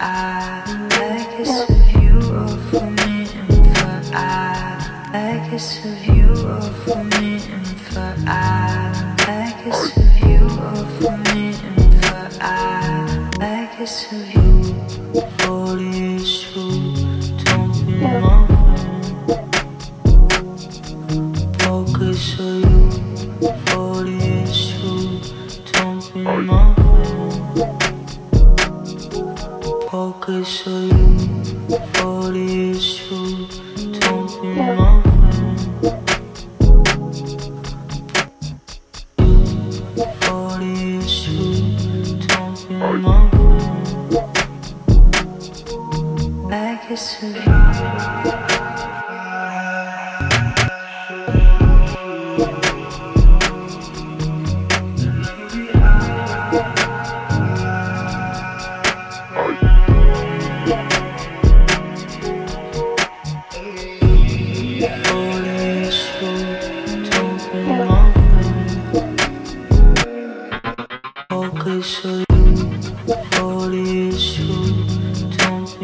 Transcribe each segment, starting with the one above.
I. Like it's a view of me and for I. Me and for I. Like it's a view of me and for I. Like it's view for the issue. Don't be my friend. Focus on you for the issue. Don't be my friend. Focus on you for the issue. Don't be my friend. You for the issue. Don't be my friend. Like it's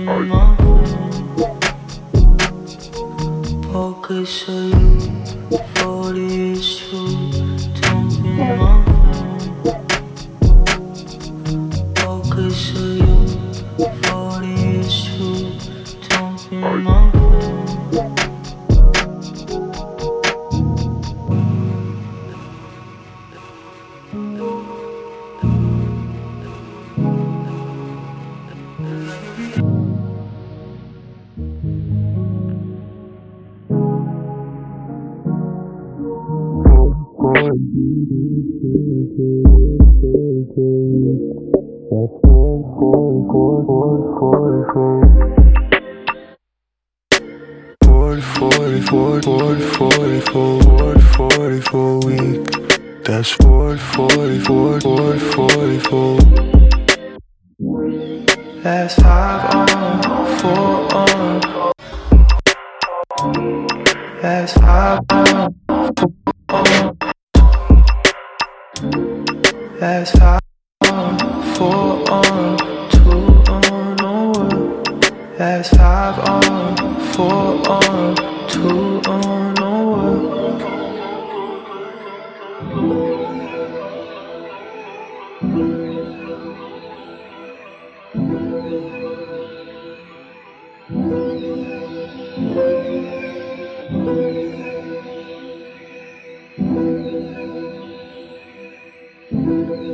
Don't be my friend. That's five on, four That's five on, four on, two on, no one. That's five on, four on, two on, no one.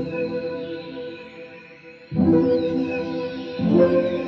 Thank you.